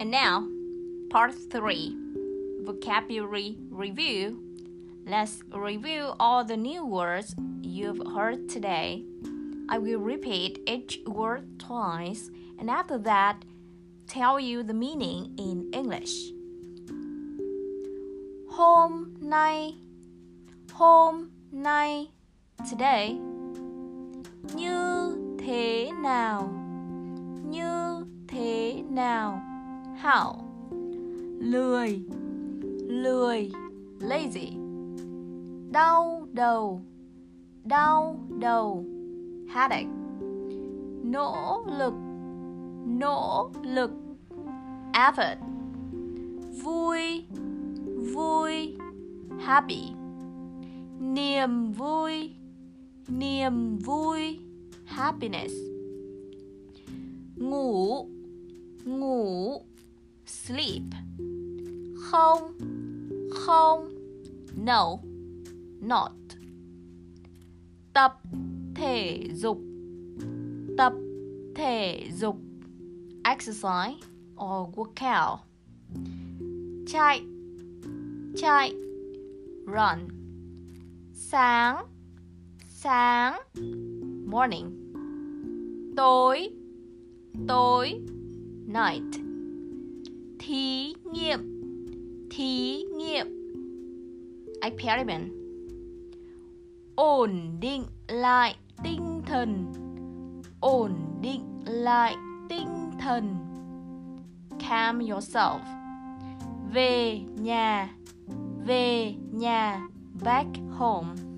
now, part 3 Vocabulary Review. Let's review all the new words you've heard today. I will repeat each word twice and after that, tell you the meaning in English. Home nay, home nay, today. Như thế nào, như thế nào, how. Lười, lười, lazy. Đau đầu, đau đầu, headache. Nỗ lực, nỗ lực, effort. Vui, vui, happy. Niềm vui, niềm vui, happiness. Ngủ, sleep. Không, không, no, not. Tập thể dục, tập thể dục, exercise or workout. Chạy, chạy, run. Sáng, sáng, morning. Tối, tối, night. Thí nghiệm, thí nghiệm, experiment. Ổn định lại tinh thần, ổn định lại tinh thần. Calm yourself. Về nhà, về nhà, back home.